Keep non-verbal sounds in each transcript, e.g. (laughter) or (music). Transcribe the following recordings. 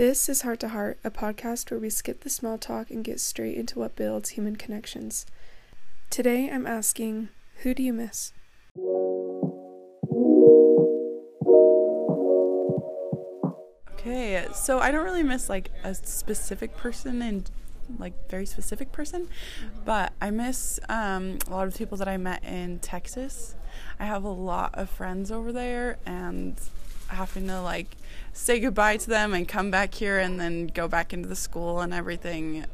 This is Heart to Heart, a podcast where we skip the small talk and get straight into what builds human connections. Today I'm asking, who do you miss? Okay, so I don't really miss like a specific person and like very specific person, but I miss um, a lot of people that I met in Texas. I have a lot of friends over there, and having to like say goodbye to them and come back here and then go back into the school and everything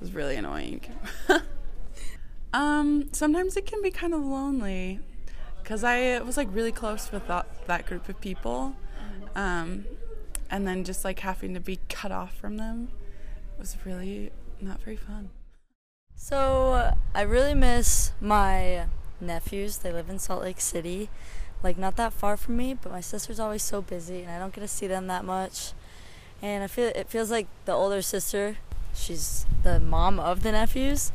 was really annoying. (laughs) um, sometimes it can be kind of lonely because I was like really close with that, that group of people. Um, and then just like having to be cut off from them was really not very fun. So I really miss my nephews. They live in Salt Lake City, like not that far from me, but my sister's always so busy and I don't get to see them that much. And I feel it feels like the older sister, she's the mom of the nephews.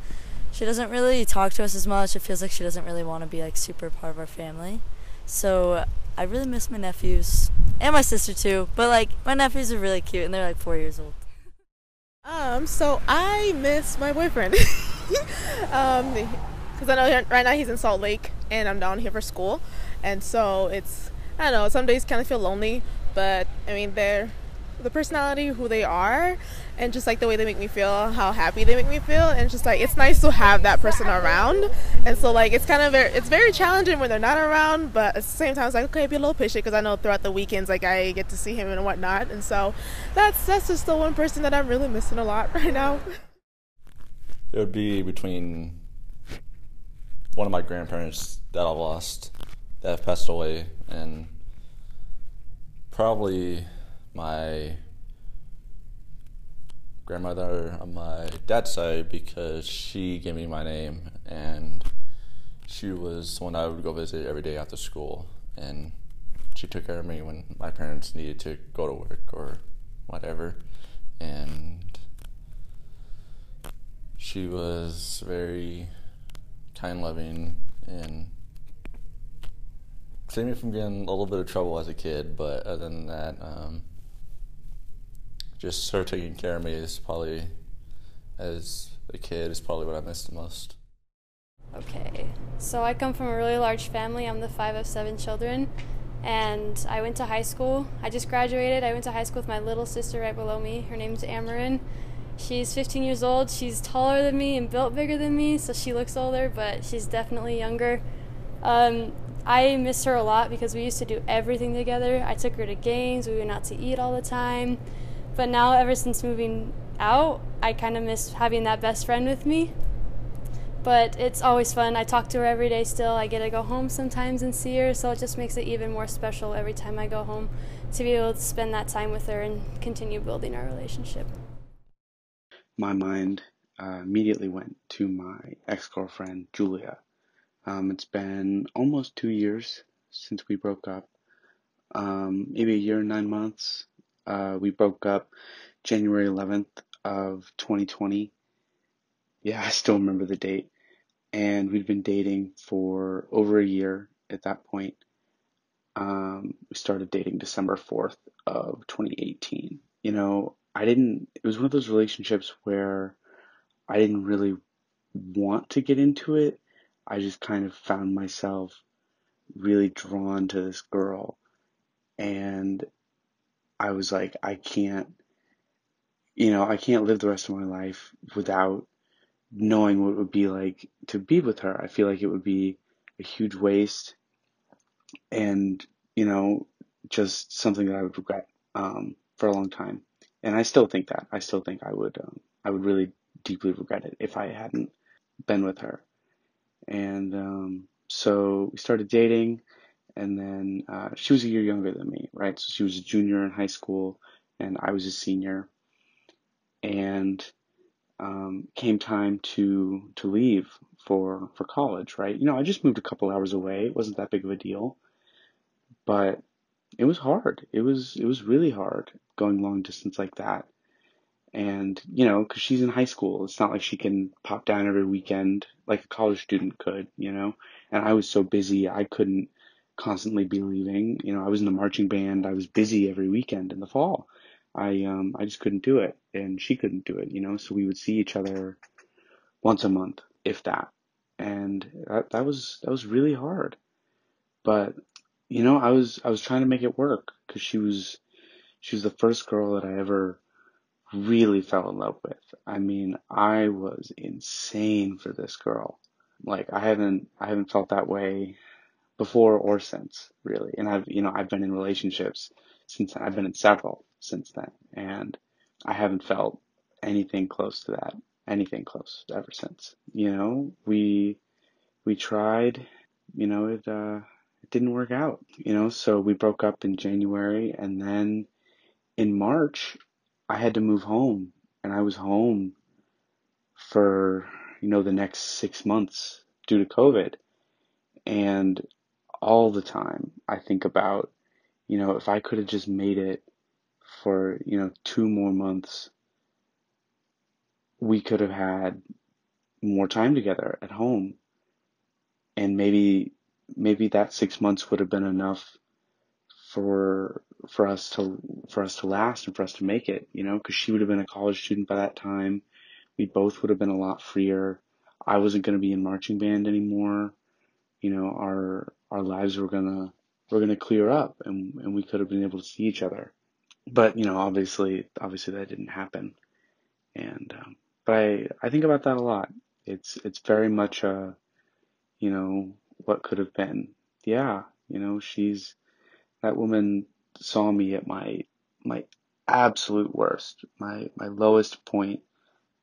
She doesn't really talk to us as much. It feels like she doesn't really want to be like super part of our family. So I really miss my nephews and my sister too. But like my nephews are really cute and they're like four years old. Um, so I miss my boyfriend. (laughs) um, because I know right now he's in Salt Lake and I'm down here for school, and so it's I don't know. Some days kind of feel lonely, but I mean they're the personality, who they are, and just like the way they make me feel, how happy they make me feel, and just like it's nice to have that person around. And so like it's kind of very, it's very challenging when they're not around, but at the same time it's like okay, be a little patient because I know throughout the weekends like I get to see him and whatnot, and so that's that's just the one person that I'm really missing a lot (laughs) right now. It would be between one of my grandparents that I've lost that have passed away, and probably my grandmother on my dad's side because she gave me my name and she was one I would go visit every day after school and she took care of me when my parents needed to go to work or whatever and she was very kind loving and saved me from getting a little bit of trouble as a kid but other than that um, just her taking care of me is probably, as a kid, is probably what I miss the most. Okay, so I come from a really large family. I'm the five of seven children, and I went to high school. I just graduated. I went to high school with my little sister right below me. Her name's Amarin. She's 15 years old. She's taller than me and built bigger than me, so she looks older, but she's definitely younger. Um, I miss her a lot because we used to do everything together. I took her to games. We went out to eat all the time. But now, ever since moving out, I kind of miss having that best friend with me. But it's always fun. I talk to her every day still. I get to go home sometimes and see her, so it just makes it even more special every time I go home to be able to spend that time with her and continue building our relationship. My mind uh, immediately went to my ex girlfriend, Julia. Um, it's been almost two years since we broke up, um, maybe a year and nine months. Uh, we broke up January 11th of 2020. Yeah, I still remember the date. And we'd been dating for over a year at that point. Um, we started dating December 4th of 2018. You know, I didn't, it was one of those relationships where I didn't really want to get into it. I just kind of found myself really drawn to this girl. And I was like, I can't, you know, I can't live the rest of my life without knowing what it would be like to be with her. I feel like it would be a huge waste and, you know, just something that I would regret um, for a long time. And I still think that. I still think I would, um, I would really deeply regret it if I hadn't been with her. And um, so we started dating and then uh, she was a year younger than me, right? So she was a junior in high school, and I was a senior. And um, came time to to leave for for college, right? You know, I just moved a couple hours away. It wasn't that big of a deal, but it was hard. It was it was really hard going long distance like that. And you know, because she's in high school, it's not like she can pop down every weekend like a college student could, you know. And I was so busy, I couldn't constantly be leaving. You know, I was in the marching band. I was busy every weekend in the fall. I um I just couldn't do it, and she couldn't do it, you know. So we would see each other once a month, if that, and that that was that was really hard. But you know, I was I was trying to make it work because she was she was the first girl that I ever really fell in love with. I mean, I was insane for this girl. Like I haven't I haven't felt that way before or since, really. And I've you know, I've been in relationships since I've been in several since then and I haven't felt anything close to that. Anything close ever since. You know, we we tried, you know, it uh it didn't work out, you know, so we broke up in January and then in March I had to move home and I was home for, you know, the next six months due to COVID. And all the time I think about, you know, if I could have just made it for, you know, two more months, we could have had more time together at home. And maybe, maybe that six months would have been enough for for us to for us to last and for us to make it, you know, because she would have been a college student by that time. We both would have been a lot freer. I wasn't going to be in marching band anymore. You know, our our lives were gonna were gonna clear up, and and we could have been able to see each other. But you know, obviously, obviously that didn't happen. And um, but I I think about that a lot. It's it's very much a, you know, what could have been. Yeah, you know, she's that woman saw me at my my absolute worst, my my lowest point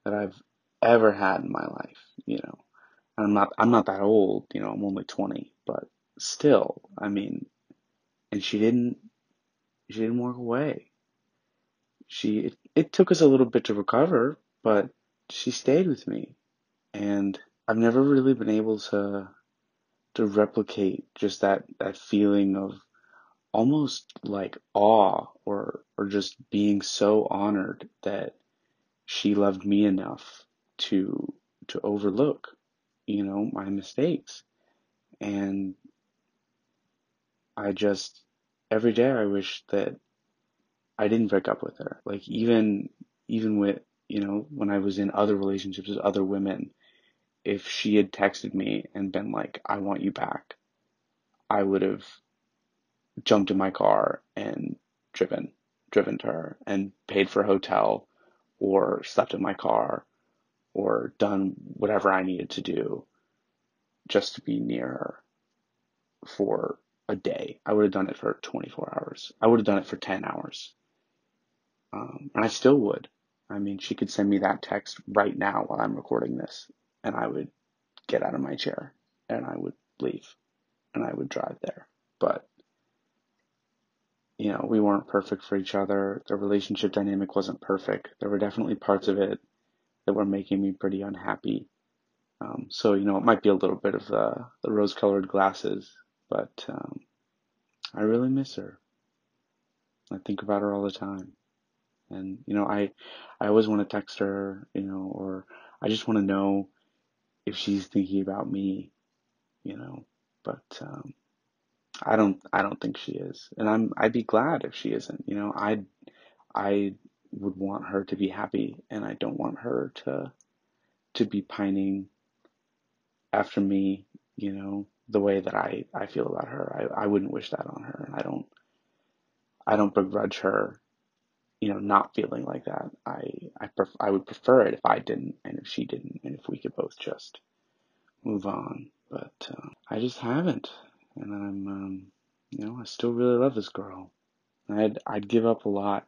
that I've ever had in my life, you know. And I'm not I'm not that old, you know, I'm only 20, but still, I mean, and she didn't she didn't walk away. She it, it took us a little bit to recover, but she stayed with me. And I've never really been able to to replicate just that that feeling of almost like awe or or just being so honored that she loved me enough to to overlook you know my mistakes. And i just every day i wish that i didn't break up with her. Like even even with you know when i was in other relationships with other women if she had texted me and been like i want you back i would have jumped in my car and driven driven to her and paid for a hotel or slept in my car or done whatever I needed to do just to be near her for a day. I would have done it for 24 hours. I would have done it for 10 hours. Um, and I still would. I mean, she could send me that text right now while I'm recording this, and I would get out of my chair and I would leave and I would drive there. But you know, we weren't perfect for each other. The relationship dynamic wasn't perfect. There were definitely parts of it that were making me pretty unhappy. Um, so, you know, it might be a little bit of the, the rose colored glasses, but um, I really miss her. I think about her all the time. And, you know, I, I always want to text her, you know, or I just want to know if she's thinking about me, you know, but, um, I don't I don't think she is. And I'm I'd be glad if she isn't. You know, I I would want her to be happy and I don't want her to to be pining after me, you know, the way that I, I feel about her. I, I wouldn't wish that on her and I don't I don't begrudge her, you know, not feeling like that. I I pref- I would prefer it if I didn't and if she didn't and if we could both just move on. But uh, I just haven't and I'm, um, you know, I still really love this girl. I'd I'd give up a lot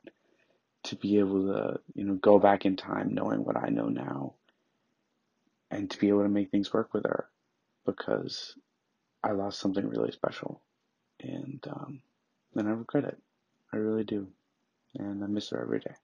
to be able to, you know, go back in time knowing what I know now, and to be able to make things work with her, because I lost something really special, and um, and I regret it. I really do, and I miss her every day.